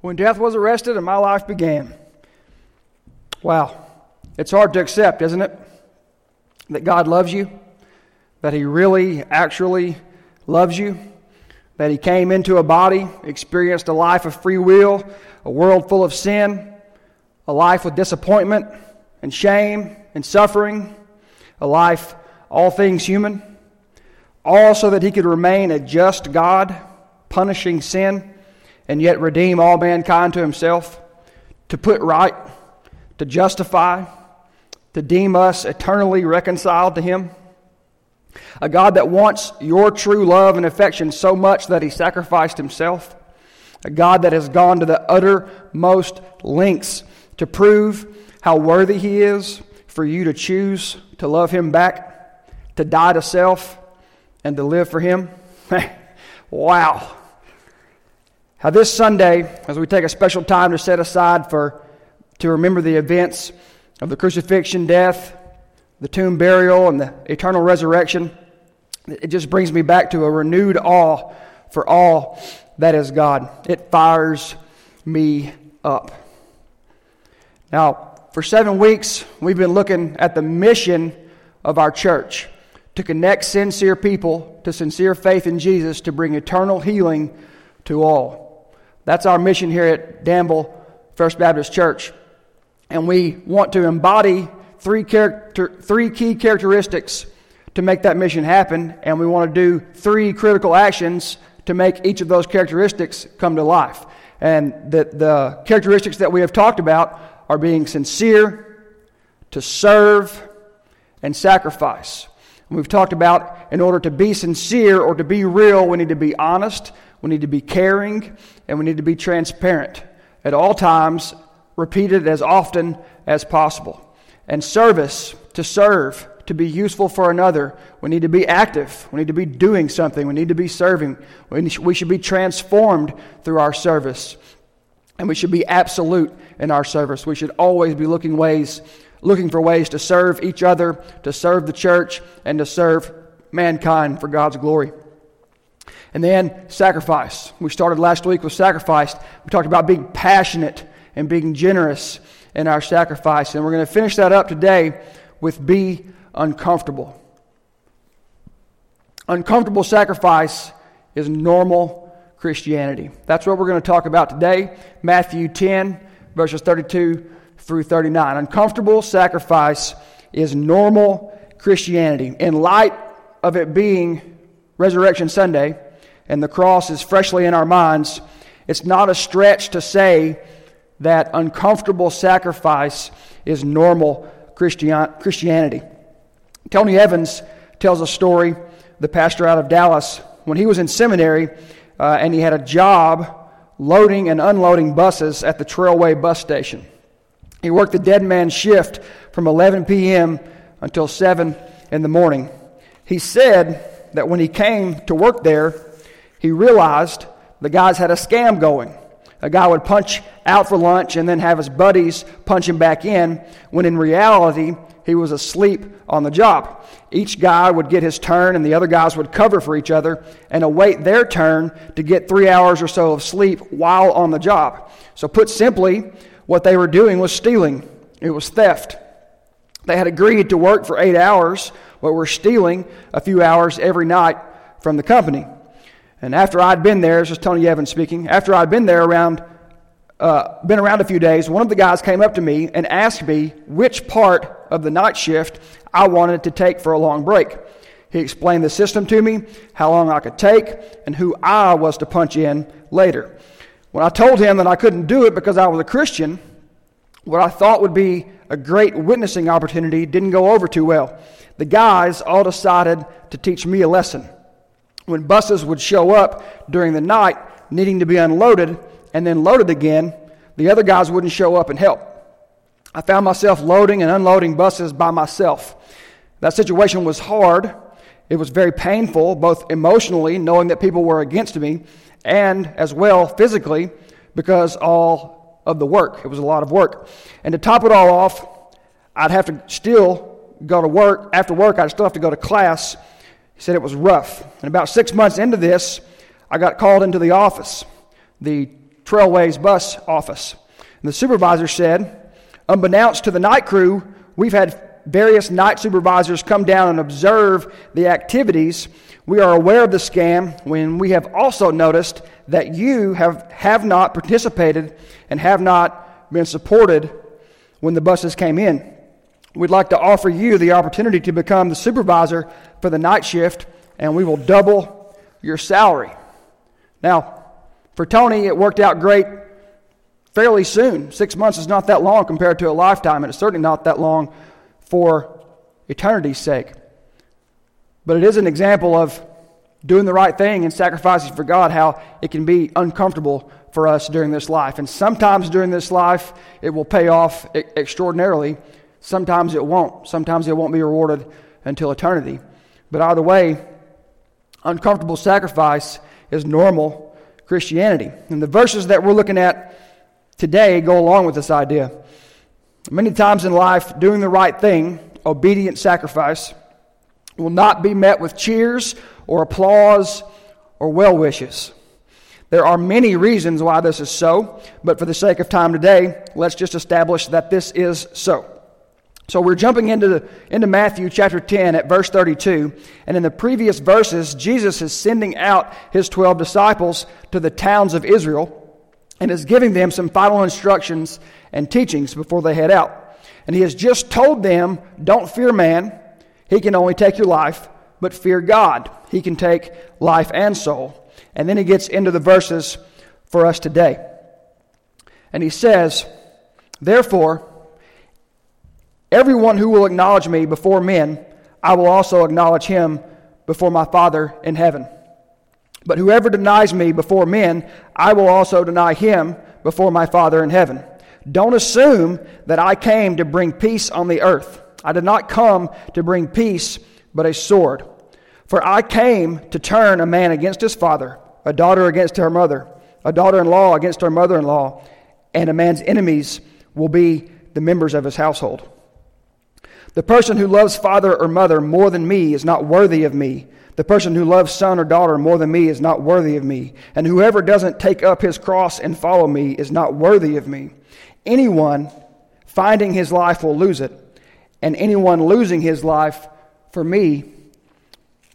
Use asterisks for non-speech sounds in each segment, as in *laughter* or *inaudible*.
when death was arrested and my life began. Wow. It's hard to accept, isn't it? That God loves you, that He really, actually loves you, that He came into a body, experienced a life of free will, a world full of sin, a life with disappointment and shame and suffering, a life all things human, all so that He could remain a just God, punishing sin and yet redeem all mankind to himself, to put right, to justify, to deem us eternally reconciled to him. A God that wants your true love and affection so much that he sacrificed himself. A God that has gone to the uttermost lengths to prove how worthy he is for you to choose to love him back, to die to self, and to live for him. *laughs* wow. How this Sunday, as we take a special time to set aside for to remember the events of the crucifixion, death, the tomb burial, and the eternal resurrection, it just brings me back to a renewed awe for all that is God. It fires me up. Now, for seven weeks, we've been looking at the mission of our church to connect sincere people to sincere faith in Jesus to bring eternal healing to all. That's our mission here at Danville First Baptist Church. And we want to embody three, character, three key characteristics to make that mission happen. And we want to do three critical actions to make each of those characteristics come to life. And the, the characteristics that we have talked about are being sincere, to serve, and sacrifice. And we've talked about in order to be sincere or to be real, we need to be honest, we need to be caring, and we need to be transparent at all times, repeated as often as possible. And service, to serve, to be useful for another, we need to be active. We need to be doing something. We need to be serving. We should be transformed through our service. And we should be absolute in our service. We should always be looking ways looking for ways to serve each other, to serve the church, and to serve mankind for God's glory. And then sacrifice. We started last week with sacrifice. We talked about being passionate and being generous in our sacrifice. And we're going to finish that up today with be uncomfortable. Uncomfortable sacrifice is normal Christianity. That's what we're going to talk about today. Matthew 10, verses 32 through 39. Uncomfortable sacrifice is normal Christianity. In light of it being Resurrection Sunday, and the cross is freshly in our minds, it's not a stretch to say that uncomfortable sacrifice is normal Christian, Christianity. Tony Evans tells a story, the pastor out of Dallas, when he was in seminary uh, and he had a job loading and unloading buses at the Trailway bus station. He worked the dead man shift from 11 p.m. until 7 in the morning. He said that when he came to work there, he realized the guys had a scam going. A guy would punch out for lunch and then have his buddies punch him back in, when in reality, he was asleep on the job. Each guy would get his turn, and the other guys would cover for each other and await their turn to get three hours or so of sleep while on the job. So, put simply, what they were doing was stealing, it was theft. They had agreed to work for eight hours, but were stealing a few hours every night from the company. And after I'd been there, this is Tony Evans speaking, after I'd been there around, uh, been around a few days, one of the guys came up to me and asked me which part of the night shift I wanted to take for a long break. He explained the system to me, how long I could take, and who I was to punch in later. When I told him that I couldn't do it because I was a Christian, what I thought would be a great witnessing opportunity didn't go over too well. The guys all decided to teach me a lesson when buses would show up during the night needing to be unloaded and then loaded again, the other guys wouldn't show up and help. I found myself loading and unloading buses by myself. That situation was hard. It was very painful, both emotionally, knowing that people were against me, and as well physically, because all of the work. It was a lot of work. And to top it all off, I'd have to still go to work. After work, I'd still have to go to class he said it was rough. And about six months into this, I got called into the office. The Trailways bus office. And the supervisor said, unbeknownst to the night crew, we've had various night supervisors come down and observe the activities. We are aware of the scam when we have also noticed that you have, have not participated and have not been supported when the buses came in. We'd like to offer you the opportunity to become the supervisor for the night shift, and we will double your salary. Now, for Tony, it worked out great fairly soon. Six months is not that long compared to a lifetime, and it's certainly not that long for eternity's sake. But it is an example of doing the right thing and sacrificing for God, how it can be uncomfortable for us during this life. And sometimes during this life, it will pay off extraordinarily. Sometimes it won't. Sometimes it won't be rewarded until eternity. But either way, uncomfortable sacrifice is normal Christianity. And the verses that we're looking at today go along with this idea. Many times in life, doing the right thing, obedient sacrifice, will not be met with cheers or applause or well wishes. There are many reasons why this is so, but for the sake of time today, let's just establish that this is so. So we're jumping into, the, into Matthew chapter 10 at verse 32. And in the previous verses, Jesus is sending out his 12 disciples to the towns of Israel and is giving them some final instructions and teachings before they head out. And he has just told them, don't fear man. He can only take your life, but fear God. He can take life and soul. And then he gets into the verses for us today. And he says, Therefore, everyone who will acknowledge me before men, I will also acknowledge him before my Father in heaven. But whoever denies me before men, I will also deny him before my Father in heaven. Don't assume that I came to bring peace on the earth. I did not come to bring peace, but a sword. For I came to turn a man against his father, a daughter against her mother, a daughter in law against her mother in law, and a man's enemies will be the members of his household. The person who loves father or mother more than me is not worthy of me. The person who loves son or daughter more than me is not worthy of me. And whoever doesn't take up his cross and follow me is not worthy of me. Anyone finding his life will lose it, and anyone losing his life for me,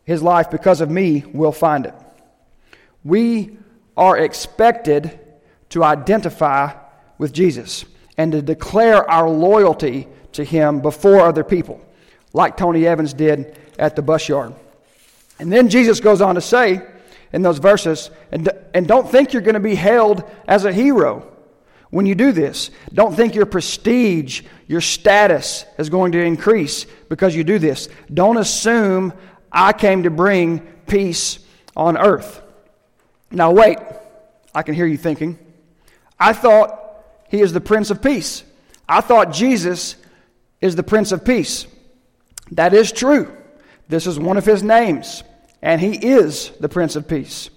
his life because of me, will find it. We are expected to identify with Jesus and to declare our loyalty to him before other people, like Tony Evans did at the bus yard. And then Jesus goes on to say in those verses, and, and don't think you're going to be hailed as a hero when you do this. Don't think your prestige, your status is going to increase because you do this. Don't assume I came to bring peace on earth. Now, wait, I can hear you thinking. I thought he is the Prince of Peace. I thought Jesus is the Prince of Peace. That is true. This is one of his names, and he is the Prince of Peace.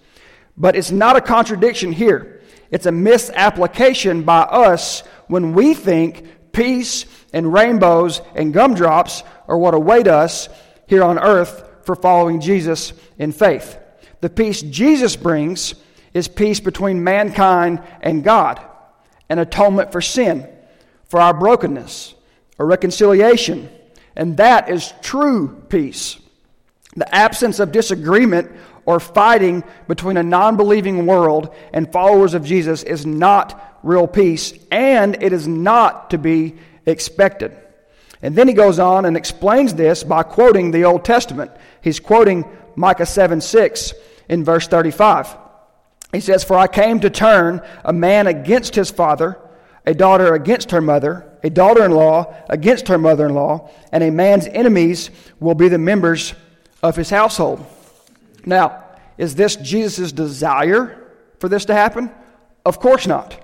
But it's not a contradiction here. It's a misapplication by us when we think peace and rainbows and gumdrops are what await us here on earth for following Jesus in faith. The peace Jesus brings is peace between mankind and God, an atonement for sin, for our brokenness, a reconciliation, and that is true peace. The absence of disagreement or fighting between a non believing world and followers of Jesus is not real peace, and it is not to be expected. And then he goes on and explains this by quoting the Old Testament. He's quoting Micah 7 6 in verse 35. He says, For I came to turn a man against his father, a daughter against her mother, a daughter in law against her mother in law, and a man's enemies will be the members of his household. Now, is this Jesus' desire for this to happen? Of course not.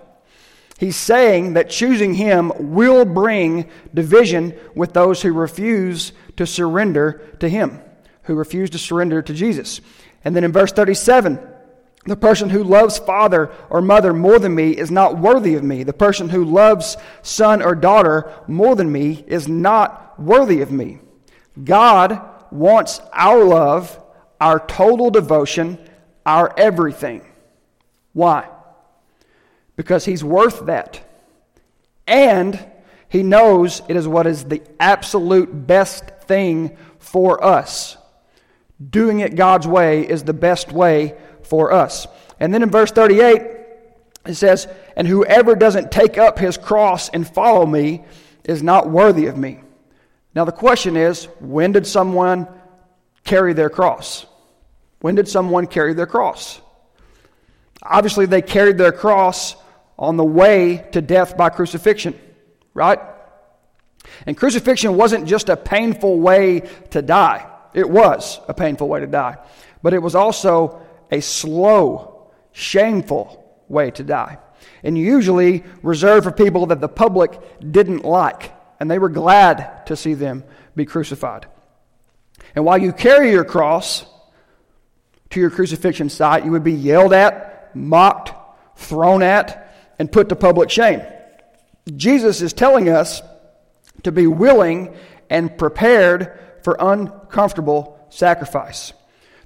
He's saying that choosing him will bring division with those who refuse to surrender to him, who refuse to surrender to Jesus. And then in verse 37, the person who loves father or mother more than me is not worthy of me. The person who loves son or daughter more than me is not worthy of me. God wants our love our total devotion, our everything. Why? because he's worth that. And he knows it is what is the absolute best thing for us. Doing it God's way is the best way for us. And then in verse 38, it says, And whoever doesn't take up his cross and follow me is not worthy of me. Now, the question is when did someone carry their cross? When did someone carry their cross? Obviously, they carried their cross on the way to death by crucifixion, right? And crucifixion wasn't just a painful way to die. It was a painful way to die. But it was also a slow, shameful way to die. And usually reserved for people that the public didn't like. And they were glad to see them be crucified. And while you carry your cross to your crucifixion site, you would be yelled at, mocked, thrown at, and put to public shame. Jesus is telling us to be willing and prepared for uncomfortable sacrifice.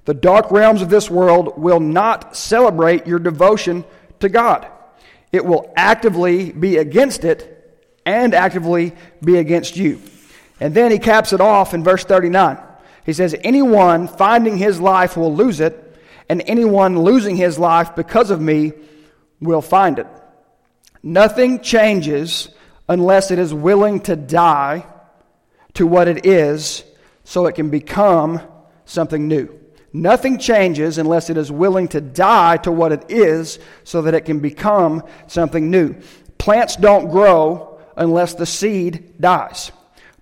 The dark realms of this world will not celebrate your devotion to God. It will actively be against it and actively be against you. And then he caps it off in verse 39. He says, Anyone finding his life will lose it, and anyone losing his life because of me will find it. Nothing changes unless it is willing to die to what it is so it can become something new. Nothing changes unless it is willing to die to what it is so that it can become something new. Plants don't grow unless the seed dies.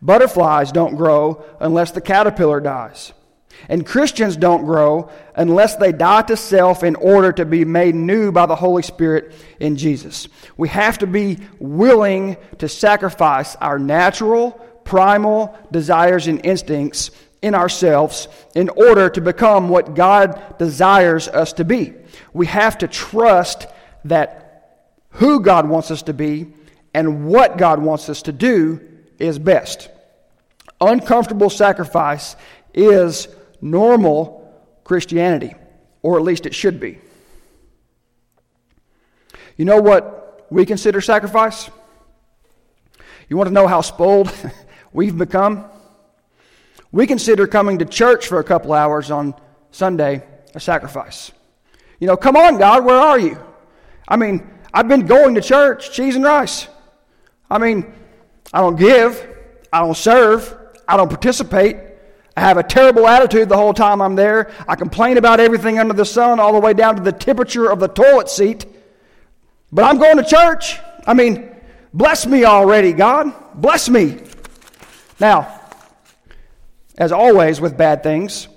Butterflies don't grow unless the caterpillar dies. And Christians don't grow unless they die to self in order to be made new by the Holy Spirit in Jesus. We have to be willing to sacrifice our natural, primal desires and instincts in ourselves in order to become what God desires us to be. We have to trust that who God wants us to be and what God wants us to do is best. Uncomfortable sacrifice is normal Christianity, or at least it should be. You know what we consider sacrifice? You want to know how spoiled *laughs* we've become? We consider coming to church for a couple hours on Sunday a sacrifice. You know, come on, God, where are you? I mean, I've been going to church, cheese and rice. I mean, I don't give, I don't serve, I don't participate. I have a terrible attitude the whole time I'm there. I complain about everything under the sun, all the way down to the temperature of the toilet seat. But I'm going to church. I mean, bless me already, God. Bless me. Now, as always with bad things,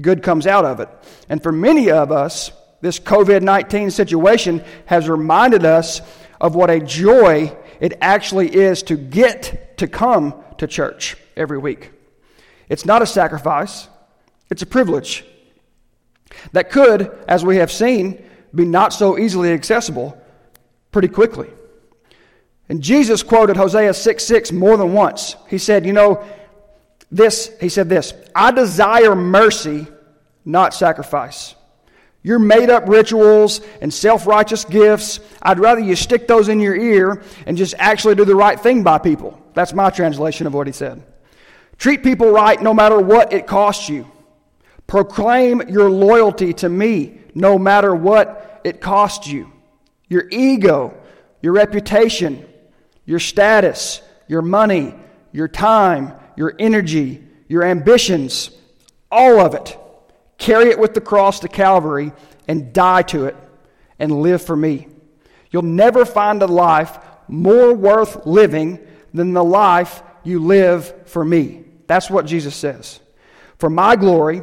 good comes out of it. And for many of us, this COVID 19 situation has reminded us of what a joy it actually is to get to come to church every week. It's not a sacrifice, it's a privilege that could, as we have seen, be not so easily accessible pretty quickly. And Jesus quoted Hosea 6 6 more than once. He said, You know, this, he said this I desire mercy, not sacrifice. Your made up rituals and self righteous gifts, I'd rather you stick those in your ear and just actually do the right thing by people. That's my translation of what he said. Treat people right no matter what it costs you. Proclaim your loyalty to me no matter what it costs you. Your ego, your reputation, your status, your money, your time, your energy, your ambitions, all of it. Carry it with the cross to Calvary and die to it and live for me. You'll never find a life more worth living than the life you live for me. That's what Jesus says. For my glory,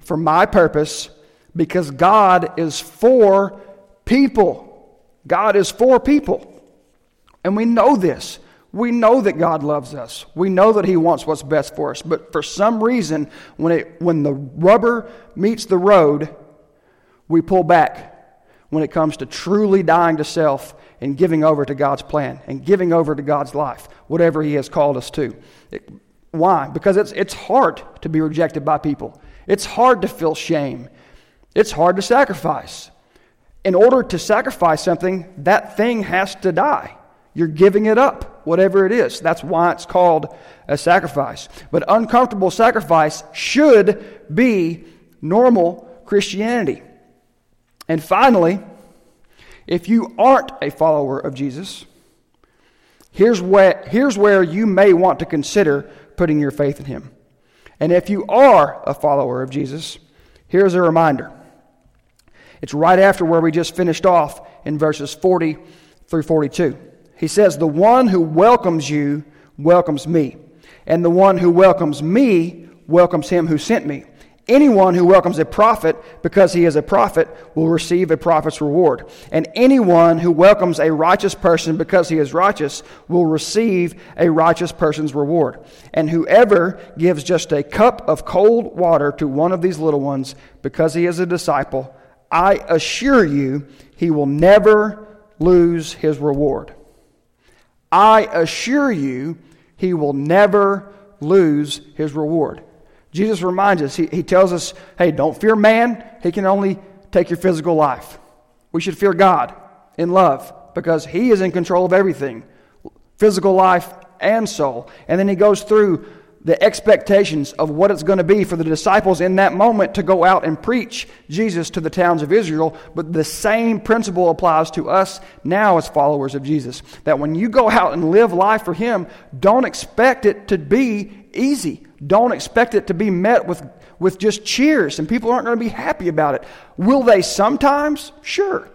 for my purpose, because God is for people. God is for people. And we know this. We know that God loves us. We know that He wants what's best for us. But for some reason, when, it, when the rubber meets the road, we pull back when it comes to truly dying to self and giving over to God's plan and giving over to God's life, whatever He has called us to. It, why? Because it's, it's hard to be rejected by people, it's hard to feel shame, it's hard to sacrifice. in order to sacrifice something, that thing has to die. You're giving it up, whatever it is. That's why it's called a sacrifice. But uncomfortable sacrifice should be normal Christianity. And finally, if you aren't a follower of Jesus, here's where, here's where you may want to consider putting your faith in him. And if you are a follower of Jesus, here's a reminder. It's right after where we just finished off in verses 40 through 42. He says, The one who welcomes you welcomes me, and the one who welcomes me welcomes him who sent me. Anyone who welcomes a prophet because he is a prophet will receive a prophet's reward. And anyone who welcomes a righteous person because he is righteous will receive a righteous person's reward. And whoever gives just a cup of cold water to one of these little ones because he is a disciple, I assure you he will never lose his reward. I assure you he will never lose his reward. Jesus reminds us, he, he tells us, hey, don't fear man. He can only take your physical life. We should fear God in love because he is in control of everything physical life and soul. And then he goes through the expectations of what it's going to be for the disciples in that moment to go out and preach Jesus to the towns of Israel. But the same principle applies to us now as followers of Jesus. That when you go out and live life for Him, don't expect it to be easy. Don't expect it to be met with, with just cheers and people aren't going to be happy about it. Will they sometimes? Sure.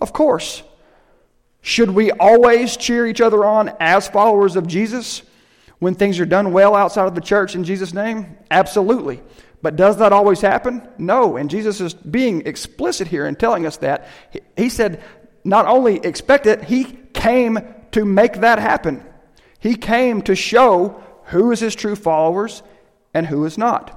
Of course. Should we always cheer each other on as followers of Jesus when things are done well outside of the church in Jesus' name? Absolutely. But does that always happen? No. And Jesus is being explicit here in telling us that. He said, not only expect it, He came to make that happen. He came to show who is his true followers and who is not.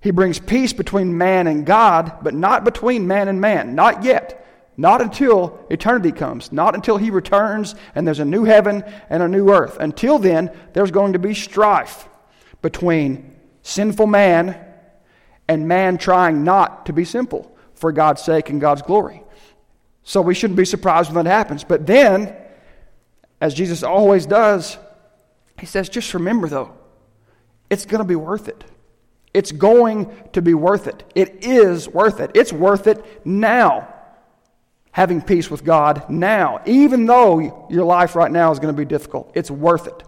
He brings peace between man and God, but not between man and man. Not yet. Not until eternity comes. Not until he returns and there's a new heaven and a new earth. Until then, there's going to be strife between sinful man and man trying not to be sinful for God's sake and God's glory. So we shouldn't be surprised when that happens. But then, as Jesus always does, he says, just remember though, it's going to be worth it. It's going to be worth it. It is worth it. It's worth it now. Having peace with God now, even though your life right now is going to be difficult, it's worth it.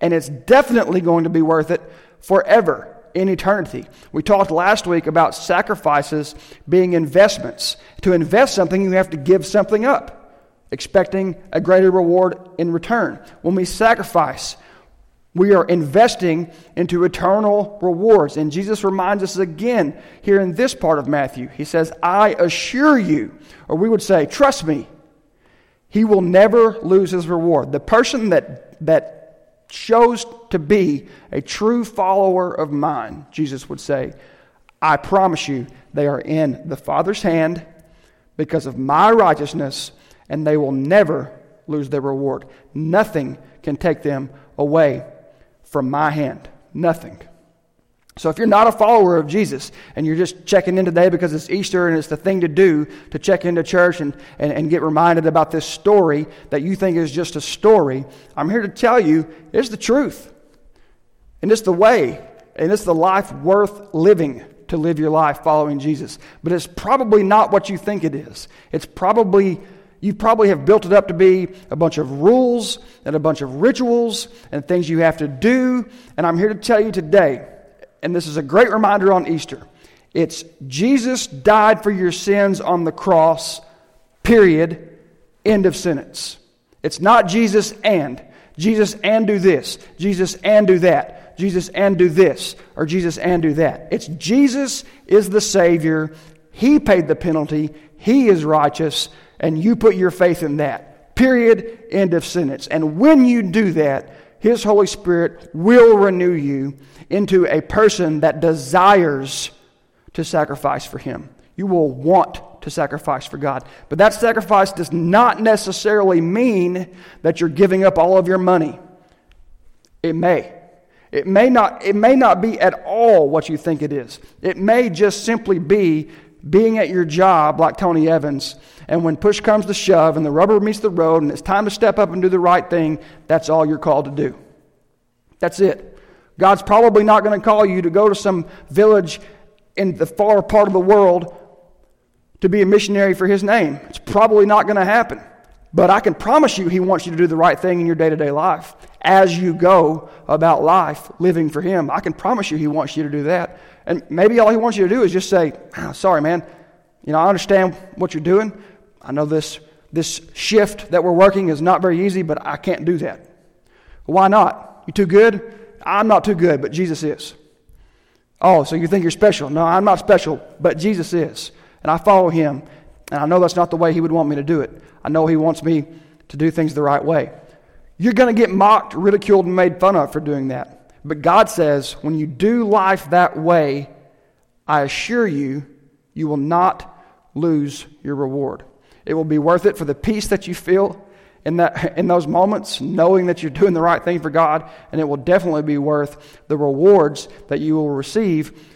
And it's definitely going to be worth it forever in eternity. We talked last week about sacrifices being investments. To invest something, you have to give something up, expecting a greater reward in return. When we sacrifice, we are investing into eternal rewards. And Jesus reminds us again here in this part of Matthew. He says, I assure you, or we would say, trust me, he will never lose his reward. The person that, that shows to be a true follower of mine, Jesus would say, I promise you, they are in the Father's hand because of my righteousness, and they will never lose their reward. Nothing can take them away from my hand. Nothing. So if you're not a follower of Jesus and you're just checking in today because it's Easter and it's the thing to do to check into church and, and, and get reminded about this story that you think is just a story, I'm here to tell you it's the truth. And it's the way. And it's the life worth living to live your life following Jesus. But it's probably not what you think it is. It's probably you probably have built it up to be a bunch of rules and a bunch of rituals and things you have to do. And I'm here to tell you today, and this is a great reminder on Easter it's Jesus died for your sins on the cross, period, end of sentence. It's not Jesus and. Jesus and do this, Jesus and do that, Jesus and do this, or Jesus and do that. It's Jesus is the Savior. He paid the penalty. He is righteous and you put your faith in that. Period. End of sentence. And when you do that, His Holy Spirit will renew you into a person that desires to sacrifice for Him. You will want to sacrifice for God. But that sacrifice does not necessarily mean that you're giving up all of your money. It may. It may not, it may not be at all what you think it is. It may just simply be being at your job like Tony Evans, and when push comes to shove and the rubber meets the road and it's time to step up and do the right thing, that's all you're called to do. That's it. God's probably not going to call you to go to some village in the far part of the world to be a missionary for His name. It's probably not going to happen. But I can promise you, He wants you to do the right thing in your day to day life as you go about life living for Him. I can promise you, He wants you to do that. And maybe all He wants you to do is just say, oh, Sorry, man. You know, I understand what you're doing. I know this, this shift that we're working is not very easy, but I can't do that. Why not? You too good? I'm not too good, but Jesus is. Oh, so you think you're special? No, I'm not special, but Jesus is. And I follow him. And I know that's not the way he would want me to do it. I know he wants me to do things the right way. You're going to get mocked, ridiculed, and made fun of for doing that. But God says, when you do life that way, I assure you, you will not lose your reward. It will be worth it for the peace that you feel in, that, *laughs* in those moments, knowing that you're doing the right thing for God, and it will definitely be worth the rewards that you will receive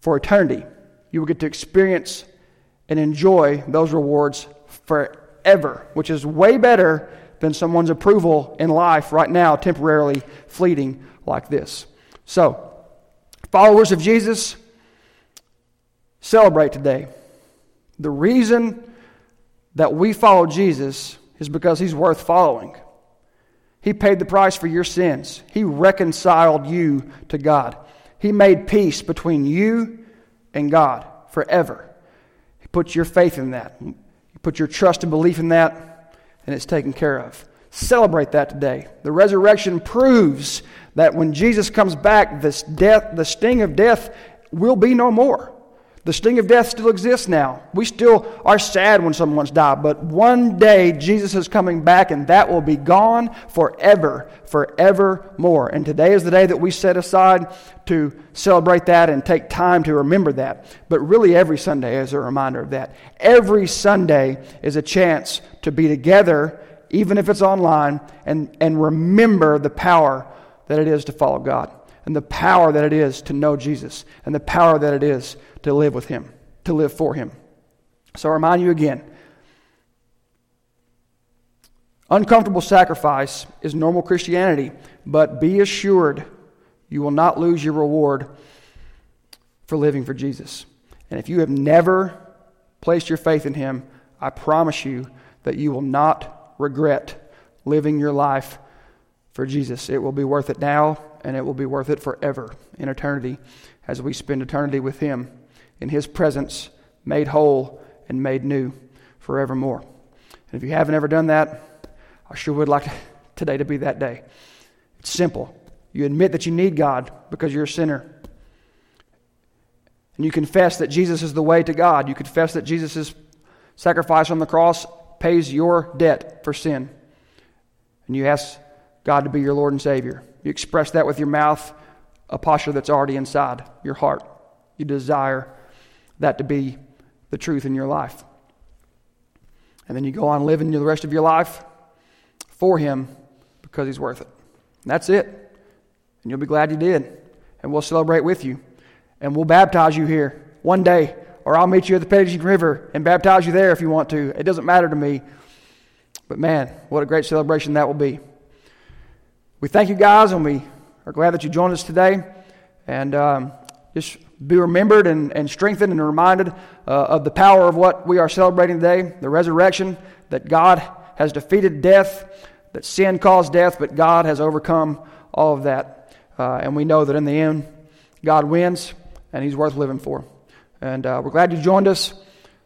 for eternity. You will get to experience and enjoy those rewards forever, which is way better than someone's approval in life right now, temporarily fleeting like this. So, followers of Jesus, celebrate today. The reason that we follow Jesus is because he's worth following. He paid the price for your sins. He reconciled you to God. He made peace between you and God forever. He put your faith in that. You put your trust and belief in that, and it's taken care of. Celebrate that today. The resurrection proves that when Jesus comes back, this death, the sting of death will be no more. The sting of death still exists now. We still are sad when someone's died, but one day Jesus is coming back and that will be gone forever, forevermore. And today is the day that we set aside to celebrate that and take time to remember that. But really, every Sunday is a reminder of that. Every Sunday is a chance to be together, even if it's online, and, and remember the power that it is to follow God, and the power that it is to know Jesus, and the power that it is to live with Him, to live for Him. So I remind you again uncomfortable sacrifice is normal Christianity, but be assured you will not lose your reward for living for Jesus. And if you have never placed your faith in Him, I promise you that you will not regret living your life for Jesus. It will be worth it now, and it will be worth it forever in eternity as we spend eternity with Him in His presence, made whole and made new forevermore. And if you haven't ever done that, I sure would like *laughs* today to be that day. It's simple. You admit that you need God because you're a sinner. And you confess that Jesus is the way to God. You confess that Jesus' sacrifice on the cross pays your debt for sin. And you ask God to be your Lord and Savior. You express that with your mouth, a posture that's already inside your heart. You desire that to be the truth in your life. And then you go on living the rest of your life for Him because He's worth it. And that's it. And you'll be glad you did. And we'll celebrate with you. And we'll baptize you here one day. Or I'll meet you at the Petit River and baptize you there if you want to. It doesn't matter to me. But man, what a great celebration that will be. We thank you guys, and we are glad that you joined us today. And um, just be remembered and, and strengthened and reminded uh, of the power of what we are celebrating today the resurrection, that God has defeated death, that sin caused death, but God has overcome all of that. Uh, and we know that in the end, God wins, and He's worth living for. And uh, we're glad you joined us.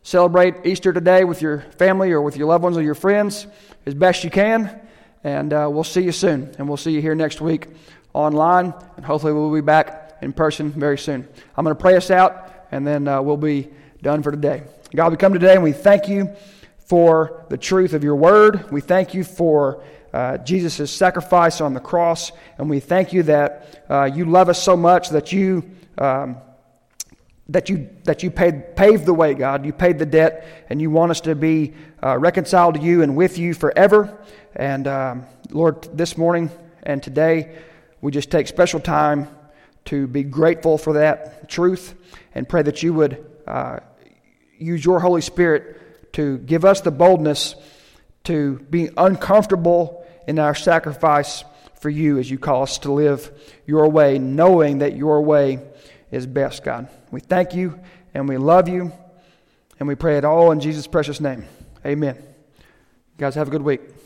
Celebrate Easter today with your family or with your loved ones or your friends as best you can. And uh, we'll see you soon. And we'll see you here next week online. And hopefully, we'll be back in person very soon. I'm going to pray us out, and then uh, we'll be done for today. God, we come today and we thank you for the truth of your word. We thank you for uh, Jesus' sacrifice on the cross, and we thank you that uh, you love us so much that you. Um, that you that you paid paved the way, God. You paid the debt, and you want us to be uh, reconciled to you and with you forever. And um, Lord, this morning and today, we just take special time to be grateful for that truth and pray that you would uh, use your Holy Spirit to give us the boldness to be uncomfortable in our sacrifice for you as you call us to live your way, knowing that your way is best, God. We thank you and we love you, and we pray it all in Jesus' precious name. Amen. You guys, have a good week.